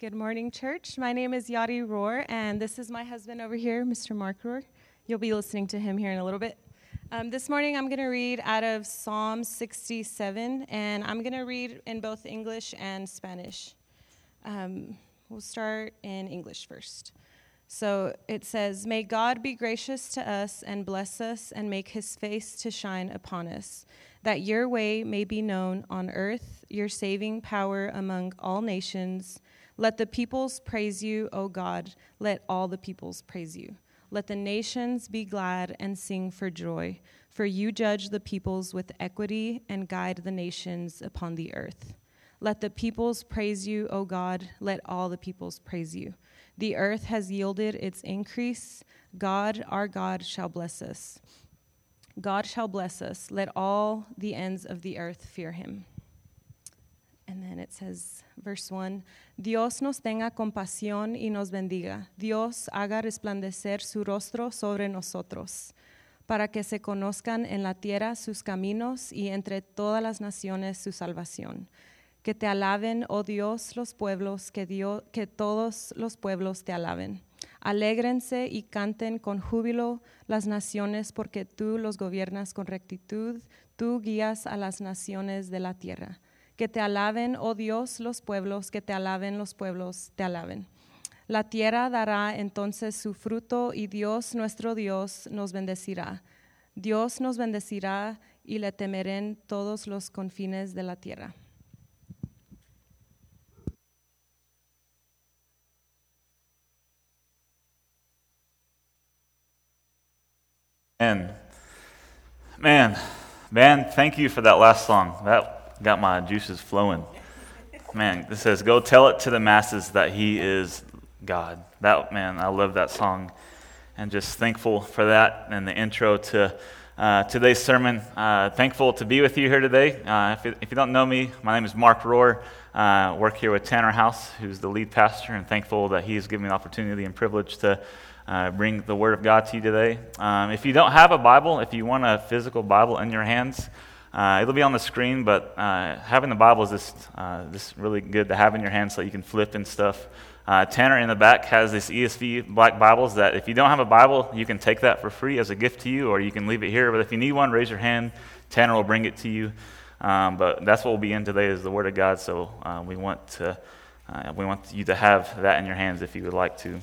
Good morning, church. My name is Yadi Rohr, and this is my husband over here, Mr. Mark Rohr. You'll be listening to him here in a little bit. Um, this morning, I'm going to read out of Psalm 67, and I'm going to read in both English and Spanish. Um, we'll start in English first. So it says, May God be gracious to us and bless us and make his face to shine upon us, that your way may be known on earth, your saving power among all nations. Let the peoples praise you, O God. Let all the peoples praise you. Let the nations be glad and sing for joy, for you judge the peoples with equity and guide the nations upon the earth. Let the peoples praise you, O God. Let all the peoples praise you. The earth has yielded its increase. God, our God, shall bless us. God shall bless us. Let all the ends of the earth fear him. And then it says, verse 1 Dios nos tenga compasión y nos bendiga. Dios haga resplandecer su rostro sobre nosotros, para que se conozcan en la tierra sus caminos y entre todas las naciones su salvación. Que te alaben, oh Dios, los pueblos, que, Dios, que todos los pueblos te alaben. Alégrense y canten con júbilo las naciones, porque tú los gobiernas con rectitud, tú guías a las naciones de la tierra. Que te alaben, oh Dios, los pueblos, que te alaben los pueblos, te alaben. La tierra dará entonces su fruto y Dios, nuestro Dios, nos bendecirá. Dios nos bendecirá y le temerán todos los confines de la tierra. Man, man, man, thank you for that last song. That got my juices flowing. Man, it says, Go tell it to the masses that He is God. That, man, I love that song. And just thankful for that and the intro to uh, today's sermon. Uh, thankful to be with you here today. Uh, if, you, if, you, don't know me, my name is Mark Rohr. Uh, work here with Tanner House, who's the lead pastor, and thankful that he's given me the opportunity and privilege to uh, bring the Word of God to you today. Um, if you don't have a Bible, if you want a physical Bible in your hands, uh, it'll be on the screen, but uh, having the Bible is just, uh, just really good to have in your hand so you can flip and stuff. Uh, Tanner in the back has this ESV black Bibles that if you don't have a Bible, you can take that for free as a gift to you, or you can leave it here. But if you need one, raise your hand. Tanner will bring it to you. Um, but that's what we'll be in today is the Word of God. So uh, we want to uh, we want you to have that in your hands if you would like to.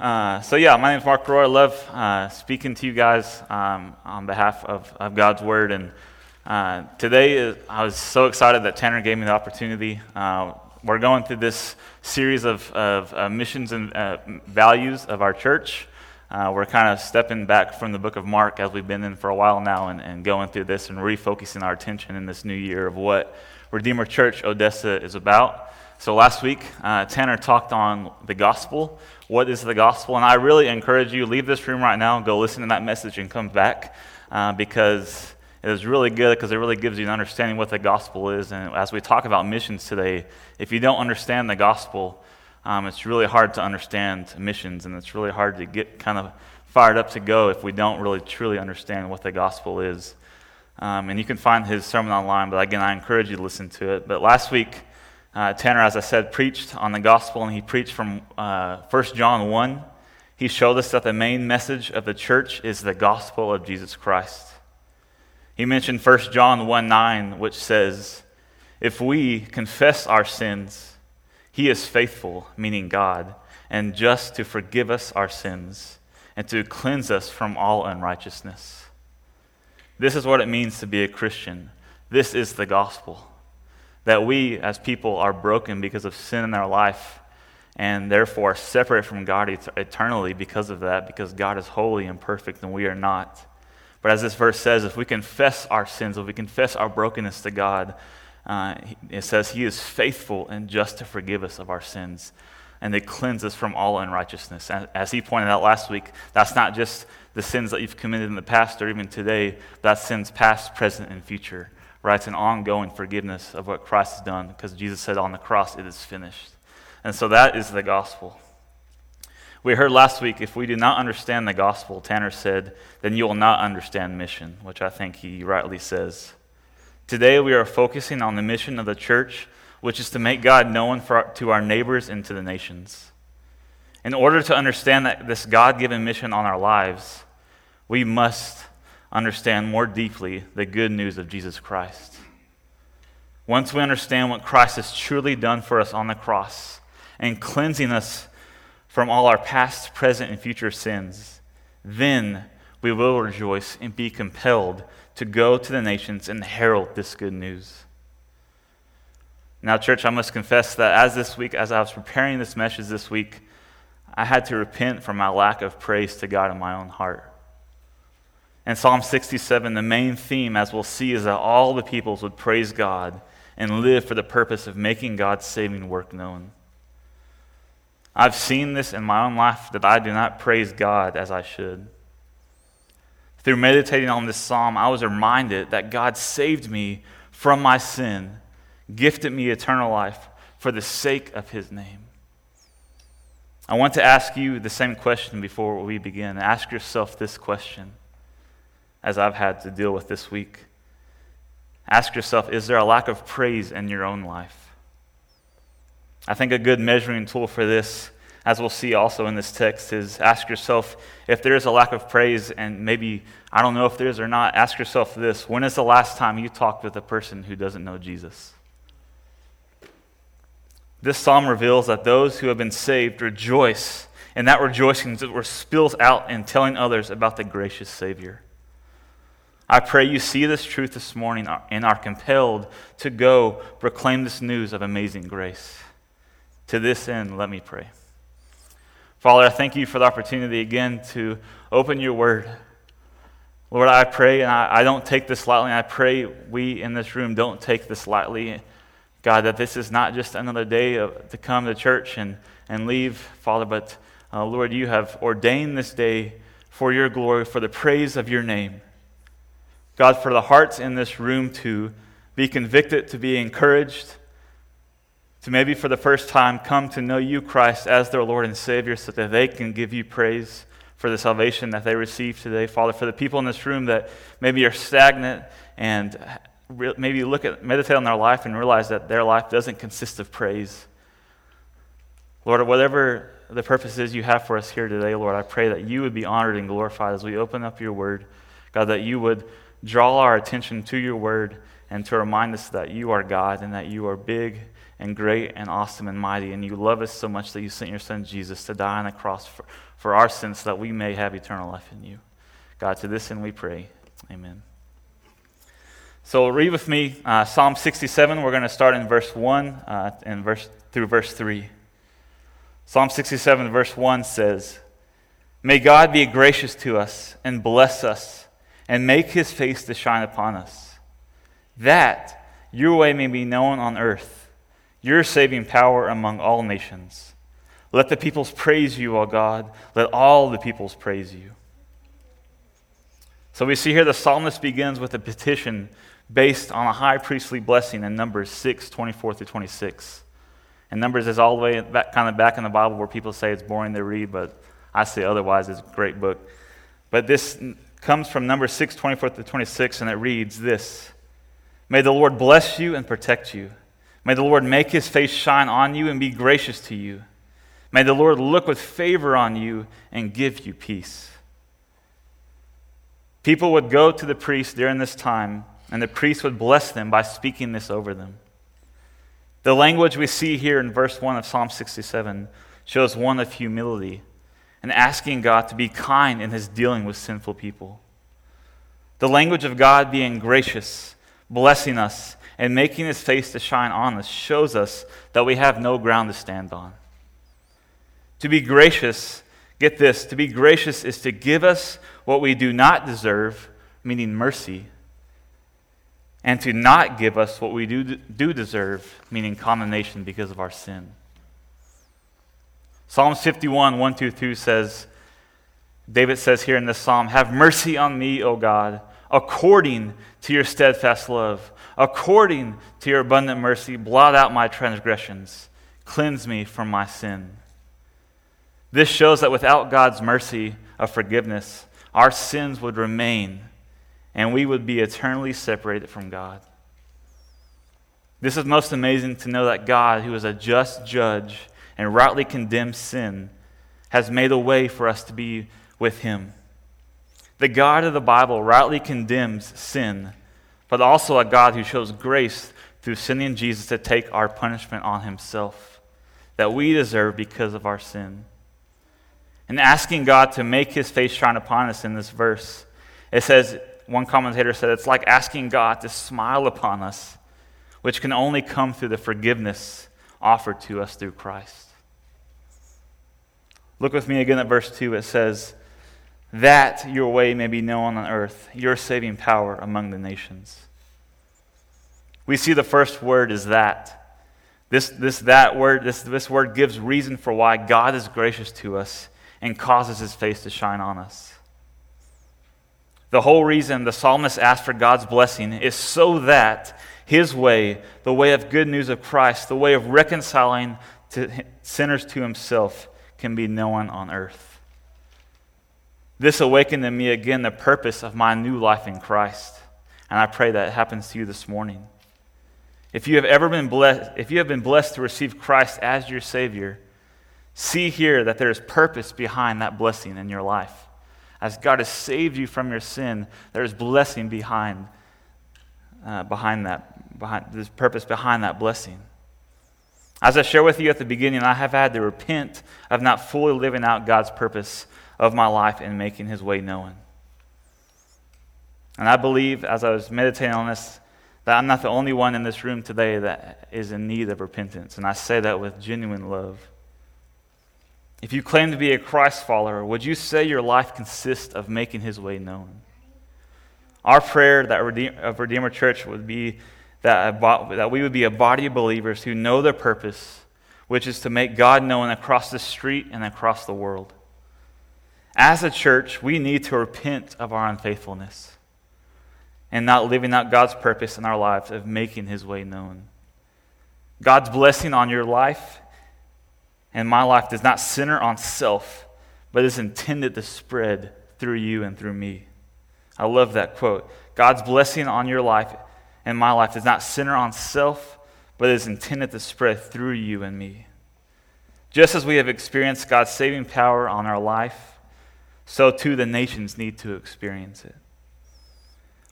Uh, so, yeah, my name is Mark Rohr. I love uh, speaking to you guys um, on behalf of, of, God's Word. And uh, today, is, I was so excited that Tanner gave me the opportunity. Uh, we're going through this series of, of uh, missions and values of our church. we're kind of stepping back from the book of Mark as we've been in for a while now and, and going through this and refocusing our attention in this new year of what Redeemer Church Odessa is about. So last week, uh, Tanner talked on the gospel. What is the gospel? And I really encourage you, leave this room right now, go listen to that message and come back uh, because it is really good because it really gives you an understanding what the gospel is. And as we talk about missions today, if you don't understand the gospel, um, it's really hard to understand missions and it's really hard to get kind of fired up to go if we don't really truly understand what the gospel is. Um, and you can find his sermon online, but again, I encourage you to listen to it. But last week, uh, Tanner, as I said, preached on the gospel, and he preached from uh, 1 John 1. He showed us that the main message of the church is the gospel of Jesus Christ. He mentioned 1 John 1 9, which says, If we confess our sins, he is faithful, meaning God, and just to forgive us our sins and to cleanse us from all unrighteousness. This is what it means to be a Christian. This is the gospel that we as people are broken because of sin in our life and therefore separate from God eternally because of that, because God is holy and perfect and we are not. But as this verse says, if we confess our sins, if we confess our brokenness to God, uh, it says He is faithful and just to forgive us of our sins and to cleanse us from all unrighteousness. As He pointed out last week, that's not just the sins that you've committed in the past or even today, that's sins past, present, and future right? It's an ongoing forgiveness of what Christ has done because Jesus said on the cross, it is finished. And so that is the gospel. We heard last week if we do not understand the gospel, Tanner said, then you will not understand mission, which I think he rightly says. Today we are focusing on the mission of the church, which is to make God known for, to our neighbors and to the nations. In order to understand that this God given mission on our lives, we must understand more deeply the good news of Jesus Christ. Once we understand what Christ has truly done for us on the cross and cleansing us from all our past, present, and future sins, then we will rejoice and be compelled to go to the nations and herald this good news. Now, church, I must confess that as this week, as I was preparing this message this week, I had to repent for my lack of praise to God in my own heart. In Psalm 67, the main theme, as we'll see, is that all the peoples would praise God and live for the purpose of making God's saving work known. I've seen this in my own life that I do not praise God as I should. Through meditating on this psalm, I was reminded that God saved me from my sin, gifted me eternal life for the sake of his name. I want to ask you the same question before we begin. Ask yourself this question as I've had to deal with this week. Ask yourself is there a lack of praise in your own life? I think a good measuring tool for this as we'll see also in this text, is ask yourself if there is a lack of praise, and maybe, I don't know if there is or not, ask yourself this when is the last time you talked with a person who doesn't know Jesus? This psalm reveals that those who have been saved rejoice, and that rejoicing spills out in telling others about the gracious Savior. I pray you see this truth this morning and are compelled to go proclaim this news of amazing grace. To this end, let me pray. Father, I thank you for the opportunity again to open your word. Lord, I pray, and I, I, don't take this lightly. I pray we in this room don't take this lightly. God, that this is not just another day of, to come to church and, and leave, Father, but uh, Lord, you have ordained this day for your glory, for the praise of your name. God, for the hearts in this room to be convicted, to be encouraged, to maybe for the first time come to know you, Christ, as their Lord and Savior so that they can give you praise for the salvation that they receive today. Father, for the people in this room that maybe are stagnant and maybe look at, meditate on their life and realize that their life doesn't consist of praise. Lord, whatever the purpose is you have for us here today, Lord, I pray that you would be honored and glorified as we open up your word. God, that you would draw our attention to your word and to remind us that you are God and that you are big and great and awesome and mighty. And you love us so much that you sent your son Jesus to die on the cross for, for our sins so that we may have eternal life in you. God, to this end we pray. Amen. So read with me uh, Psalm 67. We're going to start in verse 1 uh, and verse, through verse 3. Psalm 67, verse 1 says, May God be gracious to us and bless us and make his face to shine upon us, that your way may be known on earth your saving power among all nations. Let the peoples praise you, O God. Let all the peoples praise you. So we see here the psalmist begins with a petition based on a high priestly blessing in Numbers 6, 24 through 26. And Numbers is all the way back, kind of back in the Bible where people say it's boring to read, but I say otherwise. It's a great book. But this comes from Numbers 6, 24 through 26, and it reads this May the Lord bless you and protect you. May the Lord make his face shine on you and be gracious to you. May the Lord look with favor on you and give you peace. People would go to the priest during this time, and the priest would bless them by speaking this over them. The language we see here in verse 1 of Psalm 67 shows one of humility and asking God to be kind in his dealing with sinful people. The language of God being gracious, blessing us, and making his face to shine on us shows us that we have no ground to stand on. To be gracious, get this, to be gracious is to give us what we do not deserve, meaning mercy, and to not give us what we do, do deserve, meaning condemnation because of our sin. Psalms 51, 1 2, 2 says, David says here in this psalm, Have mercy on me, O God, according to your steadfast love According to your abundant mercy, blot out my transgressions, cleanse me from my sin. This shows that without God's mercy of forgiveness, our sins would remain and we would be eternally separated from God. This is most amazing to know that God, who is a just judge and rightly condemns sin, has made a way for us to be with Him. The God of the Bible rightly condemns sin, but also a God who shows grace through sending Jesus to take our punishment on Himself that we deserve because of our sin. And asking God to make His face shine upon us in this verse, it says, one commentator said, it's like asking God to smile upon us, which can only come through the forgiveness offered to us through Christ. Look with me again at verse 2. It says, That your way may be known on earth, your saving power among the nations. We see the first word is that. This, this, that word, this, this word gives reason for why God is gracious to us and causes his face to shine on us. The whole reason the psalmist asked for God's blessing is so that his way, the way of good news of Christ, the way of reconciling to sinners to himself, can be known on earth. This awakened in me again the purpose of my new life in Christ. And I pray that happens to you this morning. If you have ever been blessed, if you have been blessed to receive Christ as your Savior, see here that there is purpose behind that blessing in your life. As God has saved you from your sin, there is blessing behind, uh, behind that, behind this purpose behind that blessing. As I shared with you at the beginning, I have had to repent of not fully living out God's purpose of my life and making His way known. And I believe, as I was meditating on this, that I'm not the only one in this room today that is in need of repentance. And I say that with genuine love. If you claim to be a Christ follower, would you say your life consists of making his way known? Our prayer that Redeem, of Redeemer Church would be that, that we would be a body of believers who know their purpose, which is to make God known across the street and across the world. As a church, we need to repent of our unfaithfulness and not living out God's purpose in our lives of making his way known. God's blessing on your life and my life does not center on self, but is intended to spread through you and through me. I love that quote. God's blessing on your life and my life does not center on self, but is intended to spread through you and me. Just as we have experienced God's saving power on our life, so too the nations need to experience it.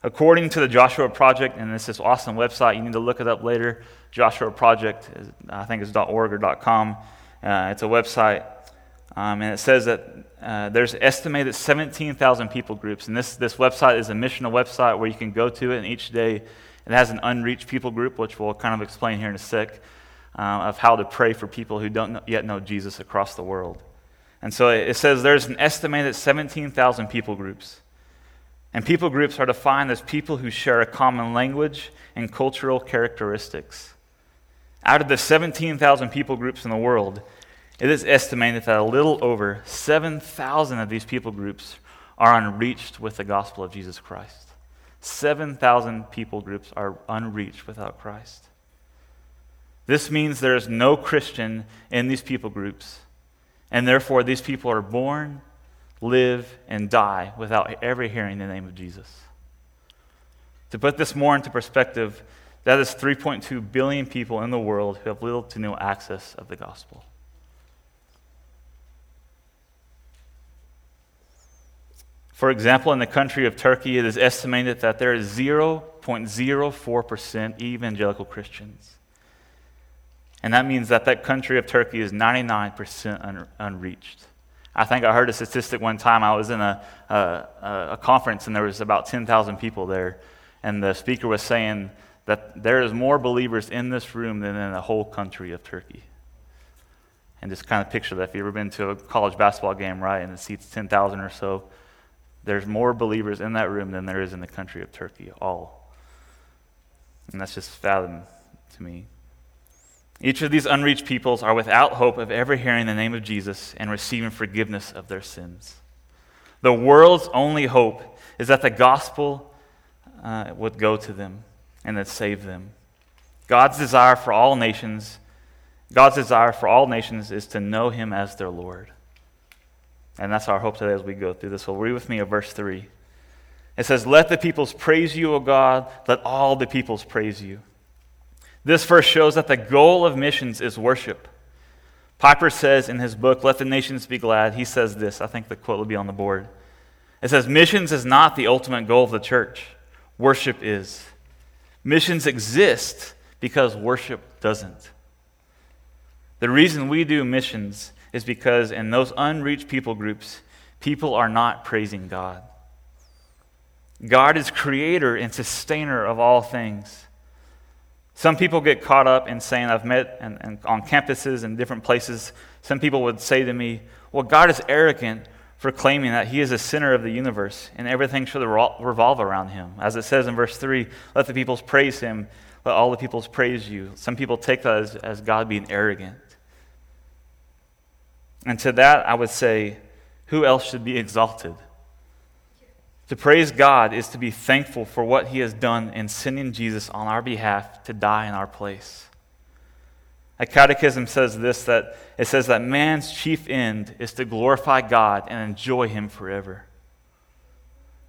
According to the Joshua Project, and this is awesome website, you need to look it up later. Joshua Project, is, I think it's .org or .com. Uh, it's a website, um, and it says that uh, there's estimated 17,000 people groups, and this, this website is a missional website where you can go to it, and each day it has an unreached people group, which we'll kind of explain here in a sec, uh, of how to pray for people who don't yet know Jesus across the world. And so it says there's an estimated 17,000 people groups. And people groups are defined as people who share a common language and cultural characteristics. Out of the 17,000 people groups in the world, it is estimated that a little over 7,000 of these people groups are unreached with the gospel of Jesus Christ. 7,000 people groups are unreached without Christ. This means there is no Christian in these people groups, and therefore these people are born live, and die without ever hearing the name of Jesus. To put this more into perspective, that is 3.2 billion people in the world who have little to no access of the gospel. For example, in the country of Turkey, it is estimated that there is 0.04% evangelical Christians. And that means that that country of Turkey is 99% un- unreached. I think I heard a statistic one time. I was in a, a, a conference and there was about 10,000 people there. And the speaker was saying that there is more believers in this room than in the whole country of Turkey. And just kind of picture that. If you've ever been to a college basketball game, right, and it seats 10,000 or so, there's more believers in that room than there is in the country of Turkey, all. And that's just fathom to me. Each of these unreached peoples are without hope of ever hearing the name of Jesus and receiving forgiveness of their sins. The world's only hope is that the gospel uh, would go to them and that save them. God's desire for all nations, God's desire for all nations is to know him as their Lord. And that's our hope today as we go through this. So read with me a verse 3. It says, Let the peoples praise you, O God, let all the peoples praise you. This verse shows that the goal of missions is worship. Piper says in his book, Let the Nations Be Glad, he says this. I think the quote will be on the board. It says, Missions is not the ultimate goal of the church, worship is. Missions exist because worship doesn't. The reason we do missions is because in those unreached people groups, people are not praising God. God is creator and sustainer of all things. Some people get caught up in saying, I've met and, and on campuses and different places, some people would say to me, Well, God is arrogant for claiming that He is the center of the universe and everything should revolve around Him. As it says in verse 3, let the peoples praise Him, let all the peoples praise you. Some people take that as, as God being arrogant. And to that, I would say, who else should be exalted? To praise God is to be thankful for what He has done in sending Jesus on our behalf to die in our place. A catechism says this that it says that man's chief end is to glorify God and enjoy Him forever.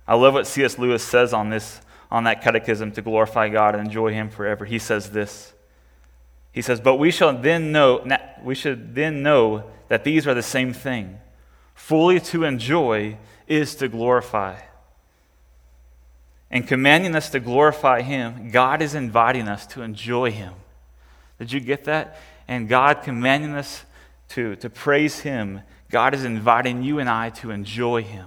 I love what C.S. Lewis says on this, on that catechism to glorify God and enjoy Him forever. He says this. He says, But we shall then know we should then know that these are the same thing. Fully to enjoy is to glorify and commanding us to glorify Him, God is inviting us to enjoy Him. Did you get that? And God commanding us to, to praise Him, God is inviting you and I to enjoy Him.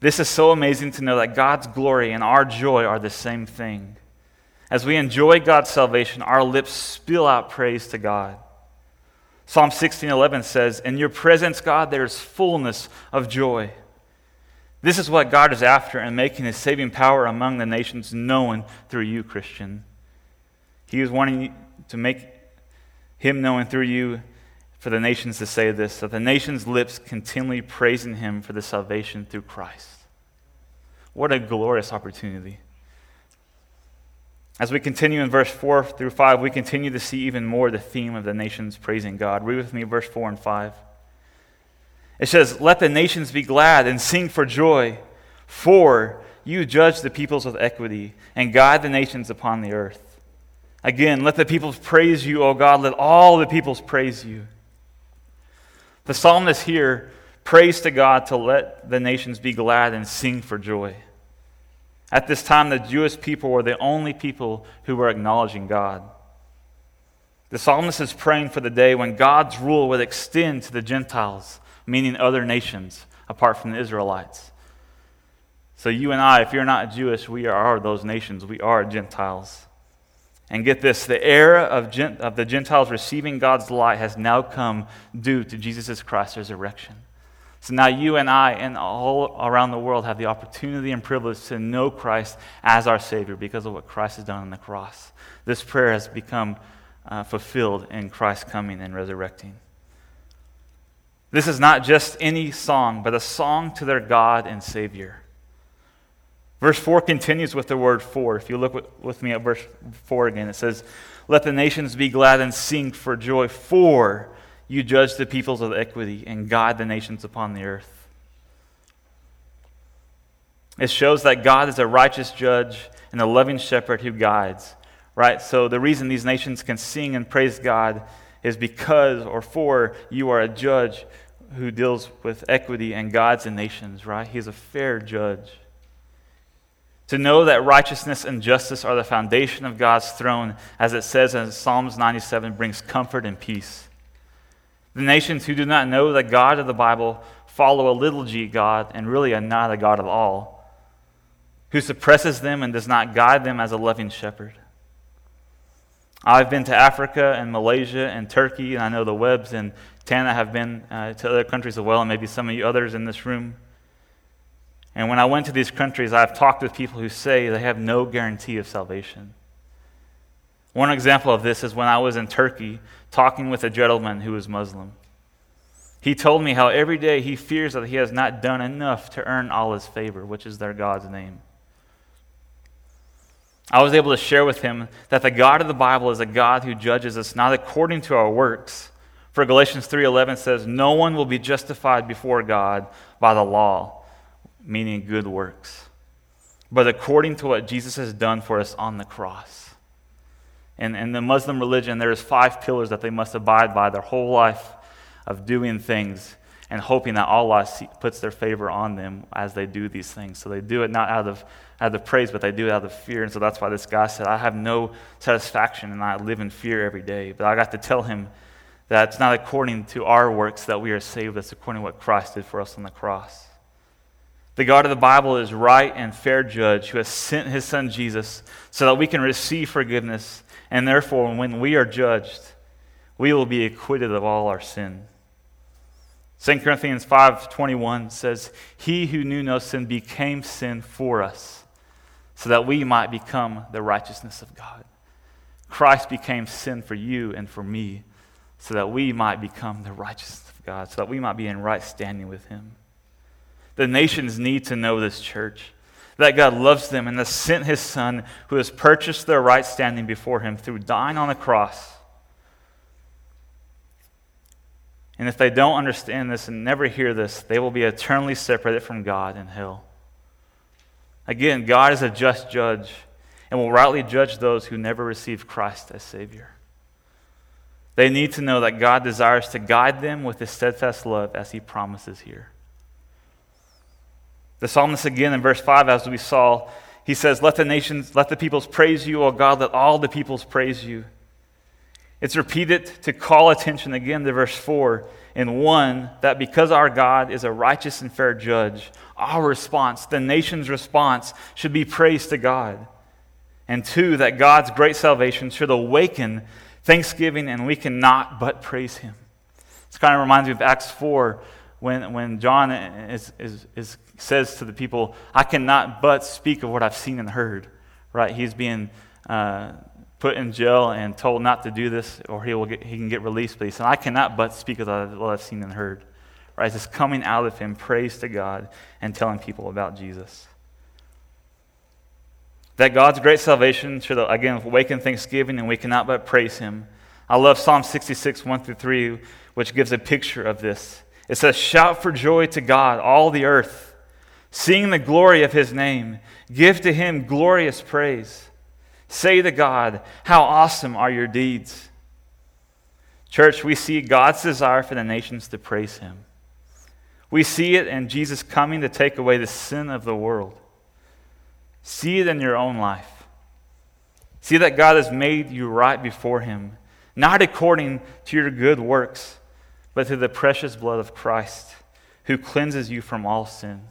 This is so amazing to know that God's glory and our joy are the same thing. As we enjoy God's salvation, our lips spill out praise to God. Psalm 16:11 says, "In your presence, God, there is fullness of joy." This is what God is after in making his saving power among the nations known through you, Christian. He is wanting to make him known through you for the nations to say this, that the nations' lips continually praising him for the salvation through Christ. What a glorious opportunity. As we continue in verse 4 through 5, we continue to see even more the theme of the nations praising God. Read with me verse 4 and 5. It says, Let the nations be glad and sing for joy, for you judge the peoples with equity and guide the nations upon the earth. Again, let the peoples praise you, O God. Let all the peoples praise you. The psalmist here prays to God to let the nations be glad and sing for joy. At this time, the Jewish people were the only people who were acknowledging God. The psalmist is praying for the day when God's rule would extend to the Gentiles meaning other nations apart from the Israelites. So, you and I, if you're not Jewish, we are those nations. We are Gentiles. And get this the era of, gent- of the Gentiles receiving God's light has now come due to Jesus Christ's resurrection. So now you and I and all around the world have the opportunity and privilege to know Christ as our Savior because of what Christ has done on the cross. This prayer has become uh, fulfilled in Christ coming and resurrecting. This is not just any song, but a song to their God and Savior. Verse 4 continues with the word for. If you look with me at verse 4 again, it says, Let the nations be glad and sing for joy, for you judge the peoples with equity and guide the nations upon the earth. It shows that God is a righteous judge and a loving shepherd who guides, right? So the reason these nations can sing and praise God is because or for you are a judge who deals with equity and guides the nations, right? He's a fair judge. To know that righteousness and justice are the foundation of God's throne, as it says in Psalms 97, brings comfort and peace. The nations who do not know the God of the Bible follow a little g God and really are not a God at all, who suppresses them and does not guide them as a loving shepherd. I've been to Africa and Malaysia and Turkey, and I know the Webs and Tana have been uh, to other countries as well, and maybe some of you others in this room. And when I went to these countries, I've talked with people who say they have no guarantee of salvation. One example of this is when I was in Turkey talking with a gentleman who was Muslim. He told me how every day he fears that he has not done enough to earn Allah's favor, which is their God's name. I was able to share with him that the God of the Bible is a God who judges us not according to our works, for Galatians 3:11 says, "No one will be justified before God by the law, meaning good works, but according to what Jesus has done for us on the cross." And in the Muslim religion, there is five pillars that they must abide by their whole life of doing things and hoping that Allah puts their favor on them as they do these things. So they do it not out of, out of praise, but they do it out of fear. And so that's why this guy said, I have no satisfaction and I live in fear every day. But I got to tell him that it's not according to our works that we are saved, it's according to what Christ did for us on the cross. The God of the Bible is right and fair judge who has sent his son Jesus so that we can receive forgiveness. And therefore, when we are judged, we will be acquitted of all our sin. 2 Corinthians 5:21 says, "He who knew no sin became sin for us, so that we might become the righteousness of God." Christ became sin for you and for me, so that we might become the righteousness of God, so that we might be in right standing with him. The nations need to know this church that God loves them and has sent his son who has purchased their right standing before him through dying on the cross And if they don't understand this and never hear this, they will be eternally separated from God in hell. Again, God is a just judge and will rightly judge those who never receive Christ as Savior. They need to know that God desires to guide them with his steadfast love as he promises here. The psalmist again in verse 5, as we saw, he says, Let the nations, let the peoples praise you, O God, let all the peoples praise you. It's repeated to call attention again to verse 4 and 1 that because our God is a righteous and fair judge, our response, the nation's response, should be praise to God. And 2 that God's great salvation should awaken thanksgiving and we cannot but praise Him. This kind of reminds me of Acts 4 when, when John is, is, is, says to the people, I cannot but speak of what I've seen and heard. Right? He's being. Uh, put in jail and told not to do this or he, will get, he can get released, but he said, I cannot but speak of what I've seen and heard. Right? It's coming out of him, praise to God, and telling people about Jesus. That God's great salvation should, again, awaken thanksgiving, and we cannot but praise him. I love Psalm 66, 1 through 3, which gives a picture of this. It says, Shout for joy to God, all the earth. Sing the glory of his name. Give to him glorious praise. Say to God, How awesome are your deeds! Church, we see God's desire for the nations to praise Him. We see it in Jesus coming to take away the sin of the world. See it in your own life. See that God has made you right before Him, not according to your good works, but through the precious blood of Christ, who cleanses you from all sin.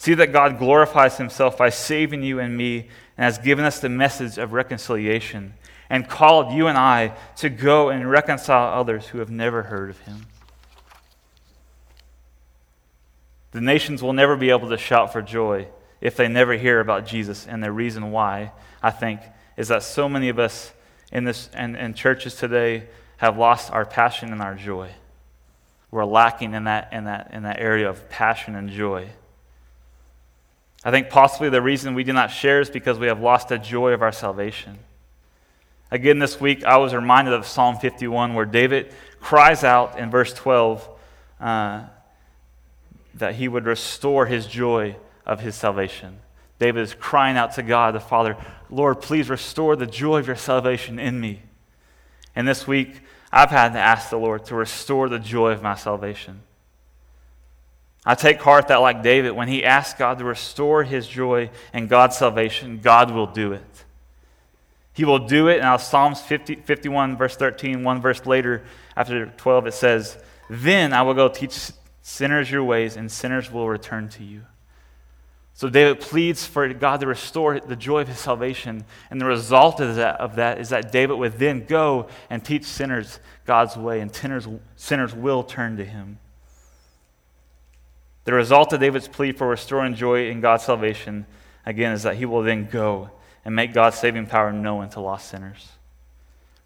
See that God glorifies himself by saving you and me and has given us the message of reconciliation and called you and I to go and reconcile others who have never heard of him. The nations will never be able to shout for joy if they never hear about Jesus. And the reason why, I think, is that so many of us in, this, and, in churches today have lost our passion and our joy. We're lacking in that, in that, in that area of passion and joy. I think possibly the reason we do not share is because we have lost the joy of our salvation. Again, this week, I was reminded of Psalm 51, where David cries out in verse 12 uh, that he would restore his joy of his salvation. David is crying out to God, the Father, Lord, please restore the joy of your salvation in me. And this week, I've had to ask the Lord to restore the joy of my salvation. I take heart that, like David, when he asks God to restore his joy and God's salvation, God will do it. He will do it. Now, Psalms 50, 51, verse 13, one verse later, after 12, it says, Then I will go teach sinners your ways, and sinners will return to you. So David pleads for God to restore the joy of his salvation. And the result of that, of that is that David would then go and teach sinners God's way, and sinners, sinners will turn to him. The result of David's plea for restoring joy in God's salvation, again, is that he will then go and make God's saving power known to lost sinners.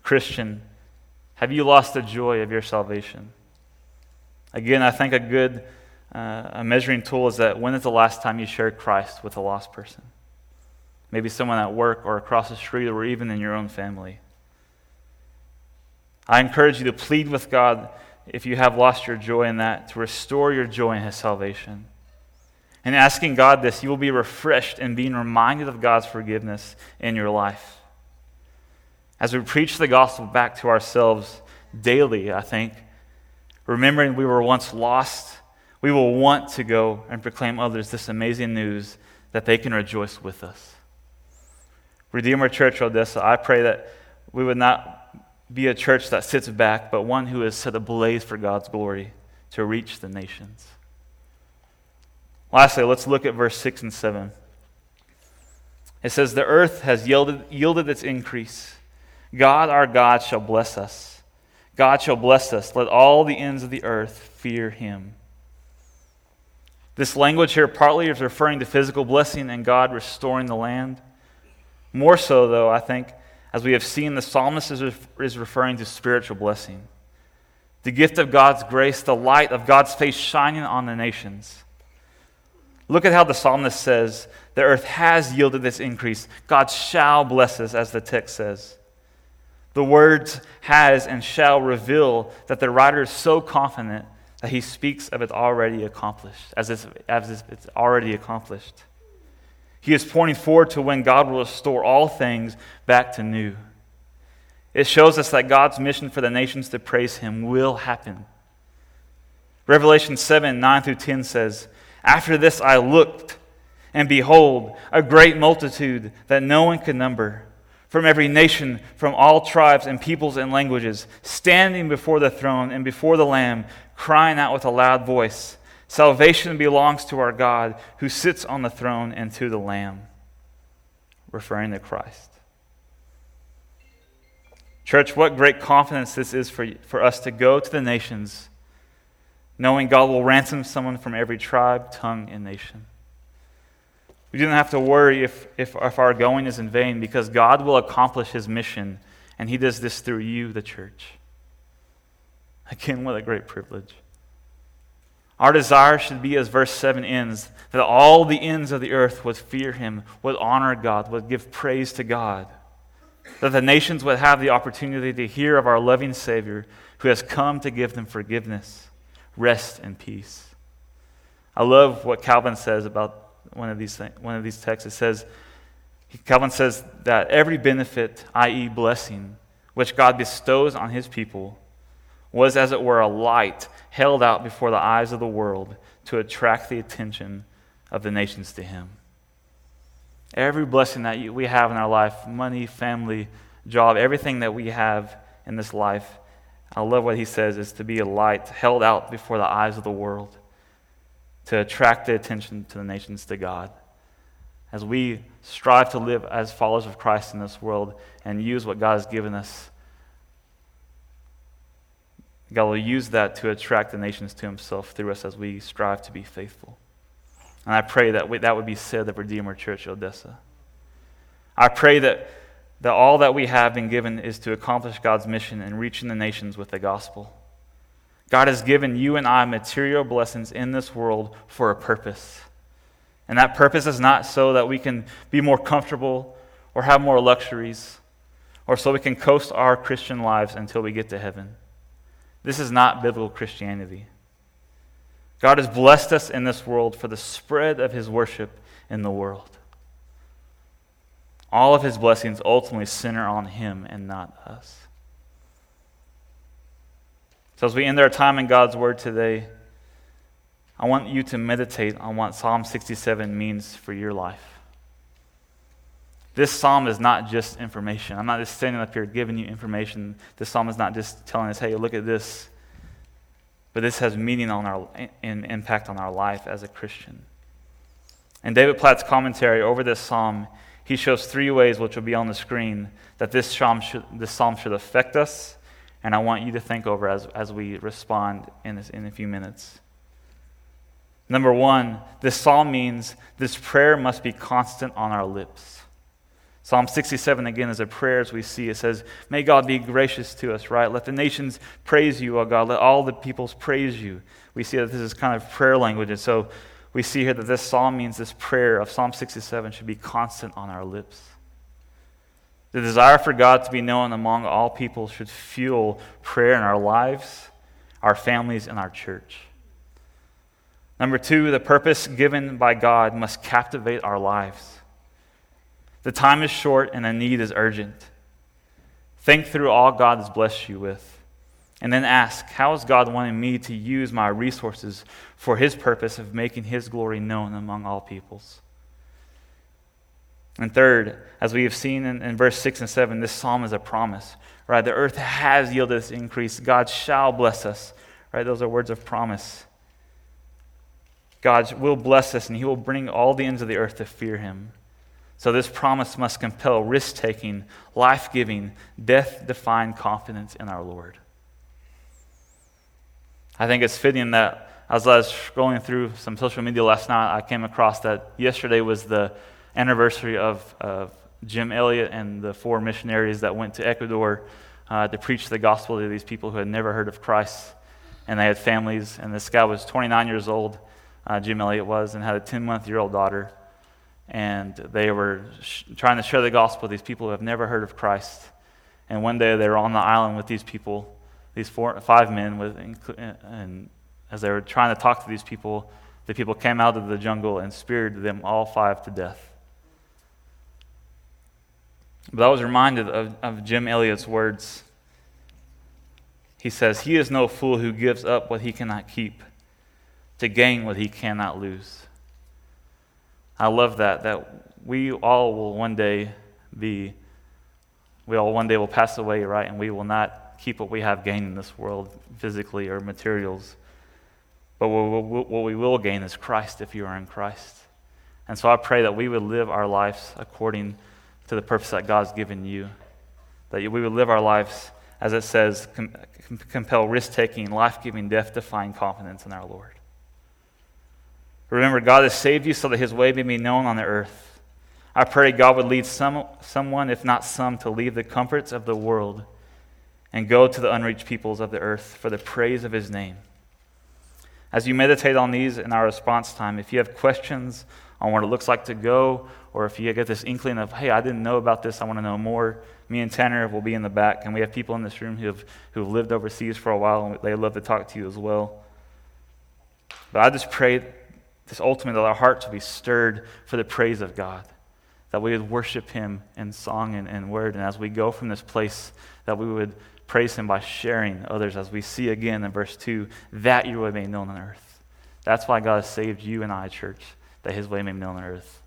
Christian, have you lost the joy of your salvation? Again, I think a good uh, a measuring tool is that when is the last time you shared Christ with a lost person? Maybe someone at work or across the street or even in your own family. I encourage you to plead with God if you have lost your joy in that, to restore your joy in His salvation. And asking God this, you will be refreshed and being reminded of God's forgiveness in your life. As we preach the gospel back to ourselves daily, I think, remembering we were once lost, we will want to go and proclaim others this amazing news that they can rejoice with us. Redeemer Church Odessa, I pray that we would not be a church that sits back, but one who is set ablaze for God's glory to reach the nations. Lastly, let's look at verse 6 and 7. It says, The earth has yielded, yielded its increase. God, our God, shall bless us. God shall bless us. Let all the ends of the earth fear him. This language here partly is referring to physical blessing and God restoring the land. More so, though, I think, as we have seen, the psalmist is, referring to spiritual blessing. The gift of God's grace, the light of God's face shining on the nations. Look at how the psalmist says, The earth has yielded this increase. God shall bless us, as the text says. The words has and shall reveal that the writer is so confident that he speaks of it already accomplished, as as if it's already accomplished. He is pointing forward to when God will restore all things back to new. It shows us that God's mission for the nations to praise him will happen. Revelation 7 9 through 10 says, After this I looked, and behold, a great multitude that no one could number, from every nation, from all tribes and peoples and languages, standing before the throne and before the Lamb crying out with a loud voice Salvation belongs to our God who sits on the throne and to the Lamb, referring to Christ. Church, what great confidence this is for, for us to go to the nations, knowing God will ransom someone from every tribe, tongue, and nation. We don't have to worry if, if, if our going is in vain because God will accomplish his mission, and he does this through you, the church. Again, what a great privilege. Our desire should be, as verse 7 ends, that all the ends of the earth would fear him, would honor God, would give praise to God. That the nations would have the opportunity to hear of our loving Savior who has come to give them forgiveness, rest, and peace. I love what Calvin says about one of these, one of these texts. It says, Calvin says that every benefit, i.e., blessing, which God bestows on his people, was, as it were, a light held out before the eyes of the world to attract the attention of the nations to Him. Every blessing that we have in our life money, family, job, everything that we have in this life I love what he says is to be a light held out before the eyes of the world to attract the attention to the nations to God. As we strive to live as followers of Christ in this world and use what God has given us God will use that to attract the nations to himself through us as we strive to be faithful. And I pray that we, that would be said of Redeemer Church Odessa. I pray that, that all that we have been given is to accomplish God's mission in reaching the nations with the gospel. God has given you and I material blessings in this world for a purpose. And that purpose is not so that we can be more comfortable or have more luxuries or so we can coast our Christian lives until we get to heaven. This is not biblical Christianity. God has blessed us in this world for the spread of his worship in the world. All of his blessings ultimately center on him and not us. So, as we end our time in God's Word today, I want you to meditate on what Psalm 67 means for your life. This psalm is not just information. I'm not just standing up here giving you information. This psalm is not just telling us, hey, look at this. But this has meaning on our, and impact on our life as a Christian. In David Platt's commentary over this psalm, he shows three ways, which will be on the screen, that this psalm should, this psalm should affect us. And I want you to think over as, as we respond in, this, in a few minutes. Number one, this psalm means this prayer must be constant on our lips. Psalm 67 again is a prayer as we see. It says, May God be gracious to us, right? Let the nations praise you, O God. Let all the peoples praise you. We see that this is kind of prayer language. And so we see here that this psalm means this prayer of Psalm 67 should be constant on our lips. The desire for God to be known among all people should fuel prayer in our lives, our families, and our church. Number two, the purpose given by God must captivate our lives. The time is short and the need is urgent. Think through all God has blessed you with. And then ask, how is God wanting me to use my resources for his purpose of making his glory known among all peoples? And third, as we have seen in, in, verse 6 and 7, this psalm is a promise, right? The earth has yielded its increase. God shall bless us, right? Those are words of promise. God will bless us, and he will bring all the ends of the earth to fear him. So this promise must compel risk taking, life giving, death defying confidence in our Lord. I think it's fitting that as I was scrolling through some social media last night, I came across that yesterday was the anniversary of, of Jim Elliot and the four missionaries that went to Ecuador uh, to preach the gospel to these people who had never heard of Christ. And they had families. And this guy was 29 years old, uh, Jim Elliot was, and had a 10 month year old daughter. And they were sh- trying to share the gospel with these people who have never heard of Christ. And one day they were on the island with these people, these four, five men, with, and as they were trying to talk to these people, the people came out of the jungle and speared them all five to death. But I was reminded of, of Jim Elliot's words. He says, He is no fool who gives up what he cannot keep to gain what he cannot lose. I love that, that we all will one day be, we all one day will pass away, right? And we will not keep what we have gained in this world, physically or materials. But what we will gain is Christ if you are in Christ. And so I pray that we would live our lives according to the purpose that God's given you. That we would live our lives, as it says, compel risk taking, life giving, death defying confidence in our Lord. Remember, God has saved you so that his way may be known on the earth. I pray God would lead some, someone, if not some, to leave the comforts of the world and go to the unreached peoples of the earth for the praise of his name. As you meditate on these in our response time, if you have questions on what it looks like to go, or if you get this inkling of, hey, I didn't know about this, I want to know more, me and Tanner will be in the back. And we have people in this room who have, who have lived overseas for a while, and they love to talk to you as well. But I just pray this ultimately that our hearts will be stirred for the praise of God, that we would worship Him in song and, and word. And as we go from this place, that we would praise Him by sharing others, as we see again in verse 2, that your way may be known on earth. That's why God has saved you and I, church, that His way may be known on earth.